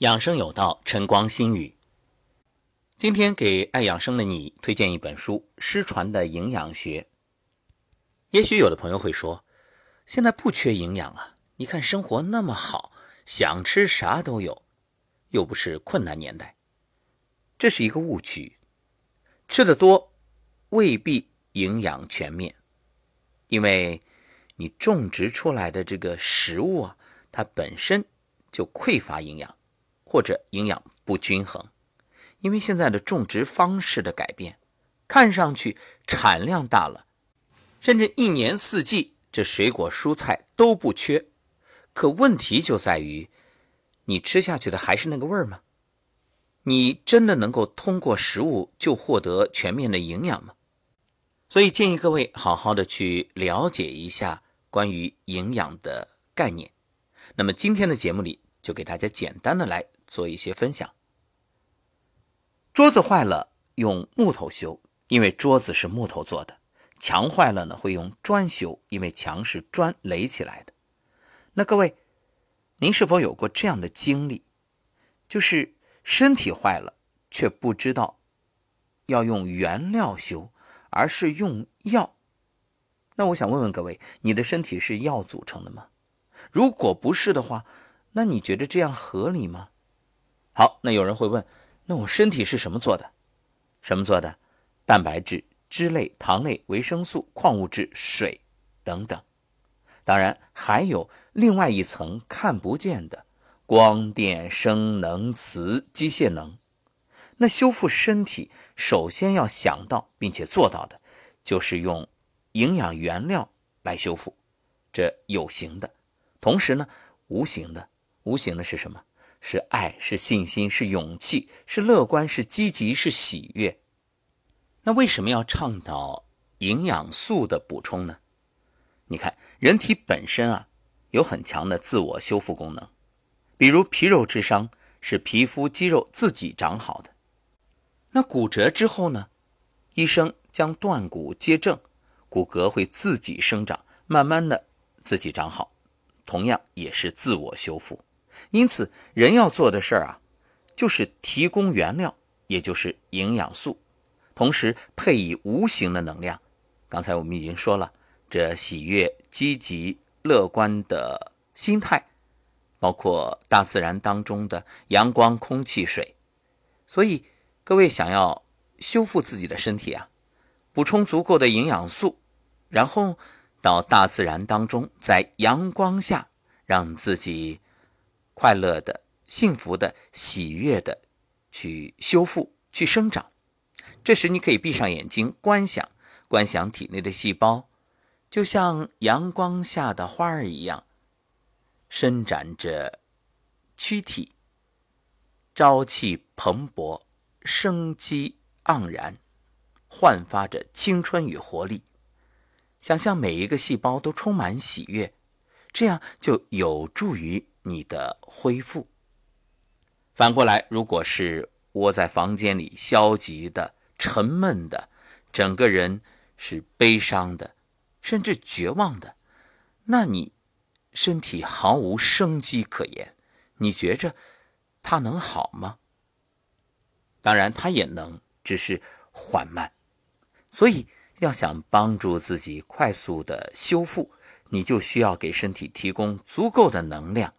养生有道，晨光心语。今天给爱养生的你推荐一本书《失传的营养学》。也许有的朋友会说，现在不缺营养啊，你看生活那么好，想吃啥都有，又不是困难年代。这是一个误区，吃的多未必营养全面，因为你种植出来的这个食物啊，它本身就匮乏营养。或者营养不均衡，因为现在的种植方式的改变，看上去产量大了，甚至一年四季这水果蔬菜都不缺。可问题就在于，你吃下去的还是那个味儿吗？你真的能够通过食物就获得全面的营养吗？所以建议各位好好的去了解一下关于营养的概念。那么今天的节目里就给大家简单的来。做一些分享。桌子坏了用木头修，因为桌子是木头做的；墙坏了呢会用砖修，因为墙是砖垒起来的。那各位，您是否有过这样的经历？就是身体坏了，却不知道要用原料修，而是用药。那我想问问各位，你的身体是药组成的吗？如果不是的话，那你觉得这样合理吗？好，那有人会问，那我身体是什么做的？什么做的？蛋白质、脂类、糖类、维生素、矿物质、水等等。当然还有另外一层看不见的光电、声能、磁、机械能。那修复身体首先要想到并且做到的，就是用营养原料来修复，这有形的。同时呢，无形的，无形的是什么？是爱，是信心，是勇气，是乐观，是积极，是喜悦。那为什么要倡导营养素的补充呢？你看，人体本身啊有很强的自我修复功能，比如皮肉之伤是皮肤肌肉自己长好的。那骨折之后呢，医生将断骨接正，骨骼会自己生长，慢慢的自己长好，同样也是自我修复。因此，人要做的事儿啊，就是提供原料，也就是营养素，同时配以无形的能量。刚才我们已经说了，这喜悦、积极、乐观的心态，包括大自然当中的阳光、空气、水。所以，各位想要修复自己的身体啊，补充足够的营养素，然后到大自然当中，在阳光下让自己。快乐的、幸福的、喜悦的，去修复、去生长。这时，你可以闭上眼睛，观想，观想体内的细胞，就像阳光下的花儿一样，伸展着躯体，朝气蓬勃，生机盎然，焕发着青春与活力。想象每一个细胞都充满喜悦，这样就有助于。你的恢复。反过来，如果是窝在房间里消极的、沉闷的，整个人是悲伤的，甚至绝望的，那你身体毫无生机可言。你觉着它能好吗？当然，它也能，只是缓慢。所以，要想帮助自己快速的修复，你就需要给身体提供足够的能量。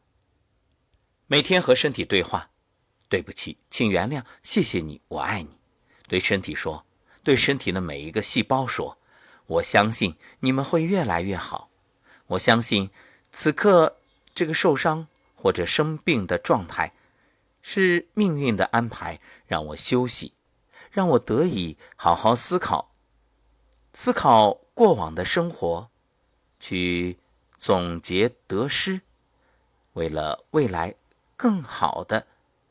每天和身体对话，对不起，请原谅，谢谢你，我爱你。对身体说，对身体的每一个细胞说，我相信你们会越来越好。我相信此刻这个受伤或者生病的状态，是命运的安排，让我休息，让我得以好好思考，思考过往的生活，去总结得失，为了未来。更好的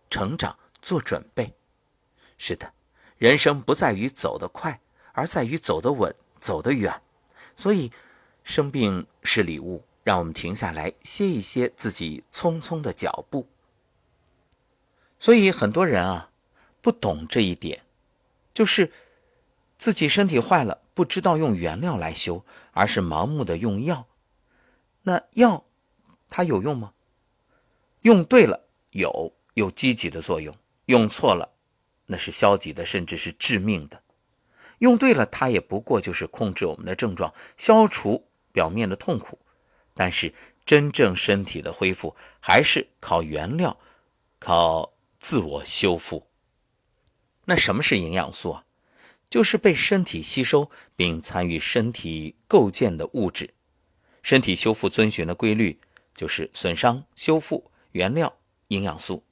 成长做准备。是的，人生不在于走得快，而在于走得稳、走得远。所以，生病是礼物，让我们停下来歇一歇自己匆匆的脚步。所以，很多人啊，不懂这一点，就是自己身体坏了，不知道用原料来修，而是盲目的用药。那药它有用吗？用对了有，有积极的作用，用错了那是消极的，甚至是致命的。用对了，它也不过就是控制我们的症状，消除表面的痛苦。但是真正身体的恢复，还是靠原料，靠自我修复。那什么是营养素啊？就是被身体吸收并参与身体构建的物质。身体修复遵循的规律就是损伤、修复、原料、营养素。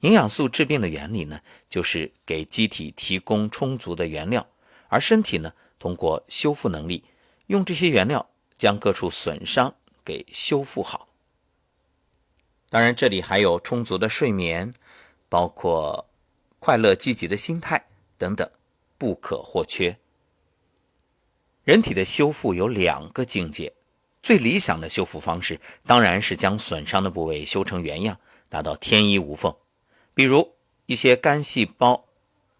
营养素治病的原理呢，就是给机体提供充足的原料。而身体呢，通过修复能力，用这些原料将各处损伤给修复好。当然，这里还有充足的睡眠，包括快乐积极的心态等等，不可或缺。人体的修复有两个境界，最理想的修复方式当然是将损伤的部位修成原样，达到天衣无缝。比如一些肝细胞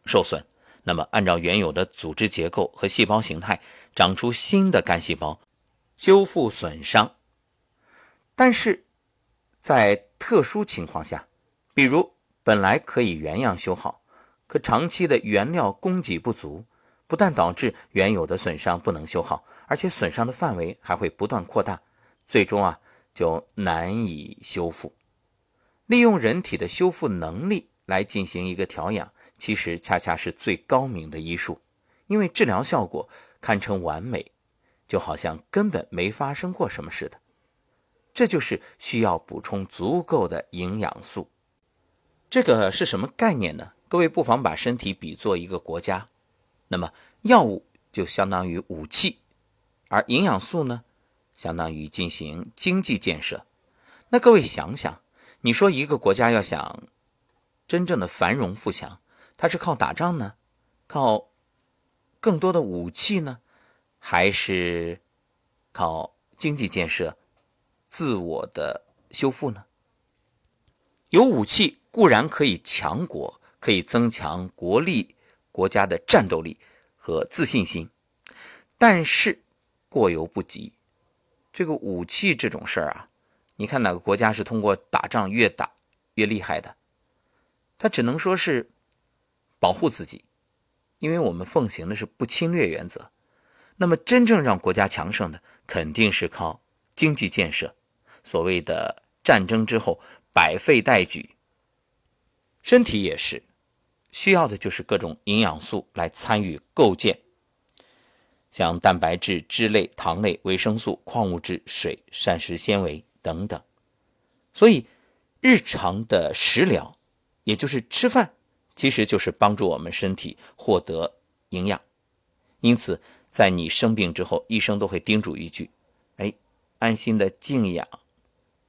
受损。那么，按照原有的组织结构和细胞形态，长出新的干细胞，修复损伤。但是，在特殊情况下，比如本来可以原样修好，可长期的原料供给不足，不但导致原有的损伤不能修好，而且损伤的范围还会不断扩大，最终啊就难以修复。利用人体的修复能力来进行一个调养。其实恰恰是最高明的医术，因为治疗效果堪称完美，就好像根本没发生过什么似的。这就是需要补充足够的营养素。这个是什么概念呢？各位不妨把身体比作一个国家，那么药物就相当于武器，而营养素呢，相当于进行经济建设。那各位想想，你说一个国家要想真正的繁荣富强，它是靠打仗呢，靠更多的武器呢，还是靠经济建设、自我的修复呢？有武器固然可以强国，可以增强国力、国家的战斗力和自信心，但是过犹不及。这个武器这种事儿啊，你看哪个国家是通过打仗越打越厉害的？它只能说是。保护自己，因为我们奉行的是不侵略原则。那么，真正让国家强盛的，肯定是靠经济建设。所谓的战争之后百废待举，身体也是需要的，就是各种营养素来参与构建，像蛋白质、脂类、糖类、维生素、矿物质、水、膳食纤维等等。所以，日常的食疗，也就是吃饭。其实就是帮助我们身体获得营养，因此在你生病之后，医生都会叮嘱一句：“哎，安心的静养，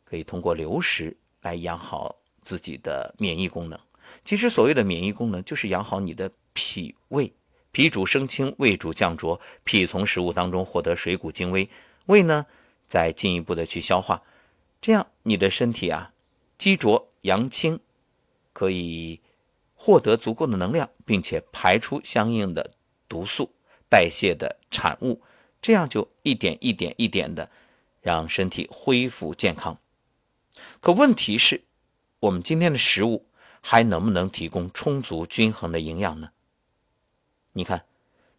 可以通过流食来养好自己的免疫功能。”其实所谓的免疫功能，就是养好你的脾胃。脾主升清，胃主降浊。脾从食物当中获得水谷精微，胃呢再进一步的去消化，这样你的身体啊，积浊阳清，可以。获得足够的能量，并且排出相应的毒素代谢的产物，这样就一点一点一点的让身体恢复健康。可问题是，我们今天的食物还能不能提供充足均衡的营养呢？你看，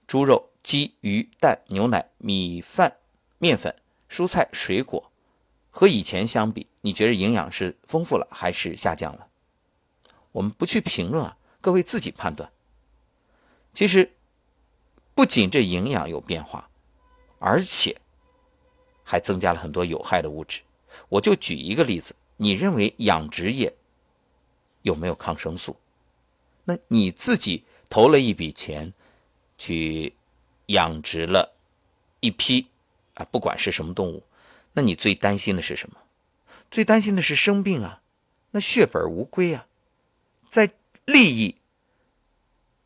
猪肉、鸡、鱼、蛋、牛奶、米饭、面粉、蔬菜、水果，和以前相比，你觉得营养是丰富了还是下降了？我们不去评论啊，各位自己判断。其实，不仅这营养有变化，而且还增加了很多有害的物质。我就举一个例子，你认为养殖业有没有抗生素？那你自己投了一笔钱去养殖了一批啊，不管是什么动物，那你最担心的是什么？最担心的是生病啊，那血本无归啊。在利益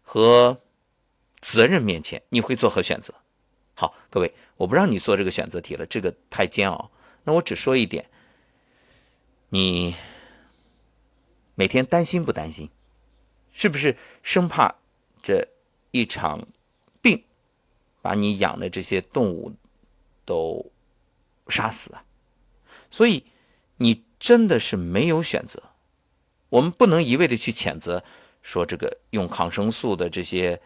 和责任面前，你会做何选择？好，各位，我不让你做这个选择题了，这个太煎熬。那我只说一点：你每天担心不担心？是不是生怕这一场把你养的这些动物都杀死啊？所以你真的是没有选择。我们不能一味的去谴责，说这个用抗生素的这些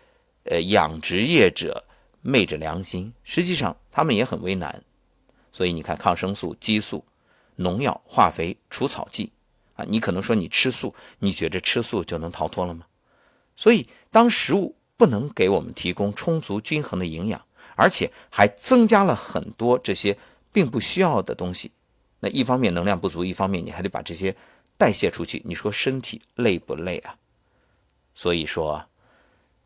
呃养殖业者昧着良心，实际上他们也很为难。所以你看，抗生素、激素、农药、化肥、除草剂啊，你可能说你吃素，你觉着吃素就能逃脱了吗？所以，当食物不能给我们提供充足均衡的营养，而且还增加了很多这些并不需要的东西，那一方面能量不足，一方面你还得把这些。代谢出去，你说身体累不累啊？所以说，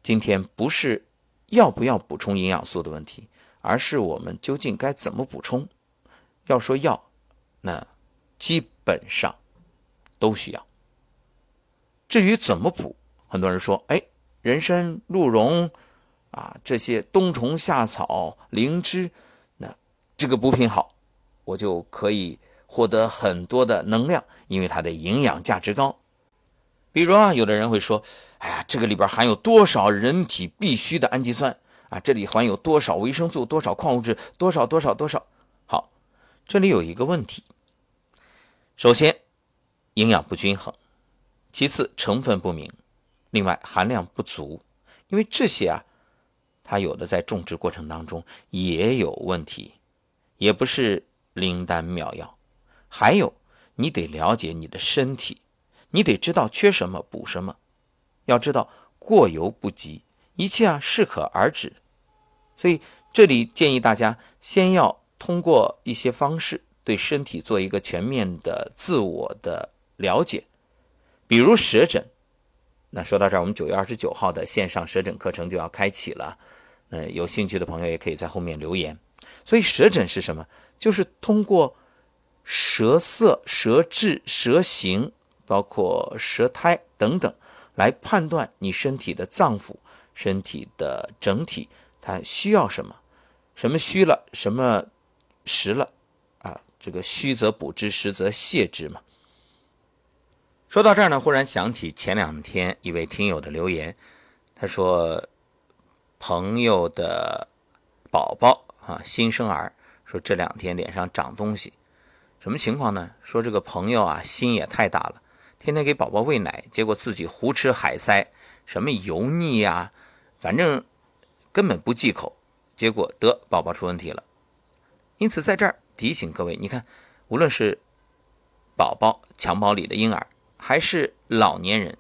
今天不是要不要补充营养素的问题，而是我们究竟该怎么补充。要说要，那基本上都需要。至于怎么补，很多人说，哎，人参、鹿茸啊，这些冬虫夏草、灵芝，那这个补品好，我就可以。获得很多的能量，因为它的营养价值高。比如啊，有的人会说：“哎呀，这个里边含有多少人体必需的氨基酸啊？这里含有多少维生素、多少矿物质、多少多少多少？”好，这里有一个问题：首先，营养不均衡；其次，成分不明；另外，含量不足。因为这些啊，它有的在种植过程当中也有问题，也不是灵丹妙药。还有，你得了解你的身体，你得知道缺什么补什么。要知道过犹不及，一切啊适可而止。所以这里建议大家先要通过一些方式对身体做一个全面的自我的了解，比如舌诊。那说到这儿，我们九月二十九号的线上舌诊课程就要开启了。嗯，有兴趣的朋友也可以在后面留言。所以舌诊是什么？就是通过。舌色、舌质、舌形，包括舌苔等等，来判断你身体的脏腑、身体的整体，它需要什么？什么虚了？什么实了？啊，这个虚则补之，实则泻之嘛。说到这儿呢，忽然想起前两天一位听友的留言，他说朋友的宝宝啊，新生儿，说这两天脸上长东西。什么情况呢？说这个朋友啊，心也太大了，天天给宝宝喂奶，结果自己胡吃海塞，什么油腻呀，反正根本不忌口，结果得宝宝出问题了。因此在这儿提醒各位，你看，无论是宝宝襁褓里的婴儿，还是老年人，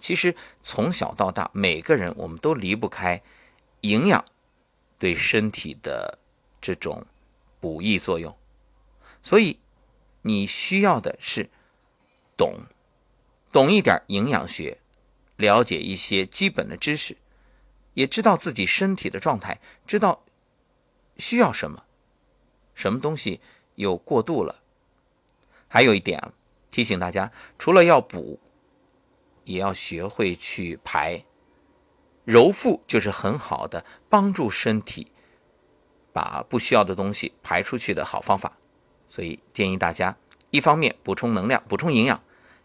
其实从小到大，每个人我们都离不开营养对身体的这种补益作用，所以。你需要的是懂，懂一点营养学，了解一些基本的知识，也知道自己身体的状态，知道需要什么，什么东西有过度了。还有一点，提醒大家，除了要补，也要学会去排。揉腹就是很好的帮助身体把不需要的东西排出去的好方法。所以建议大家，一方面补充能量、补充营养，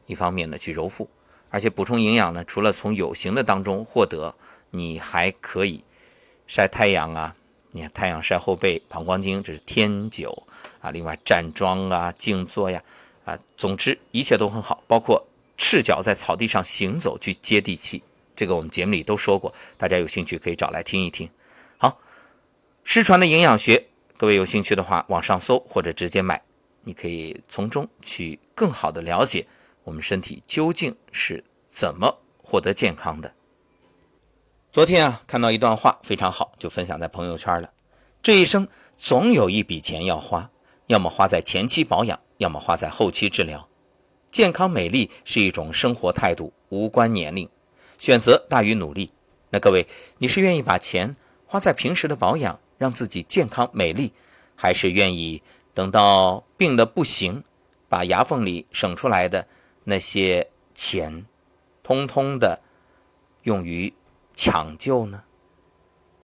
一方面呢去揉腹。而且补充营养呢，除了从有形的当中获得，你还可以晒太阳啊。你看太阳晒后背、膀胱经，这是天灸啊。另外站桩啊、静坐呀，啊，总之一切都很好。包括赤脚在草地上行走去接地气，这个我们节目里都说过，大家有兴趣可以找来听一听。好，失传的营养学。各位有兴趣的话，网上搜或者直接买，你可以从中去更好的了解我们身体究竟是怎么获得健康的。昨天啊，看到一段话非常好，就分享在朋友圈了。这一生总有一笔钱要花，要么花在前期保养，要么花在后期治疗。健康美丽是一种生活态度，无关年龄，选择大于努力。那各位，你是愿意把钱花在平时的保养？让自己健康美丽，还是愿意等到病的不行，把牙缝里省出来的那些钱，通通的用于抢救呢？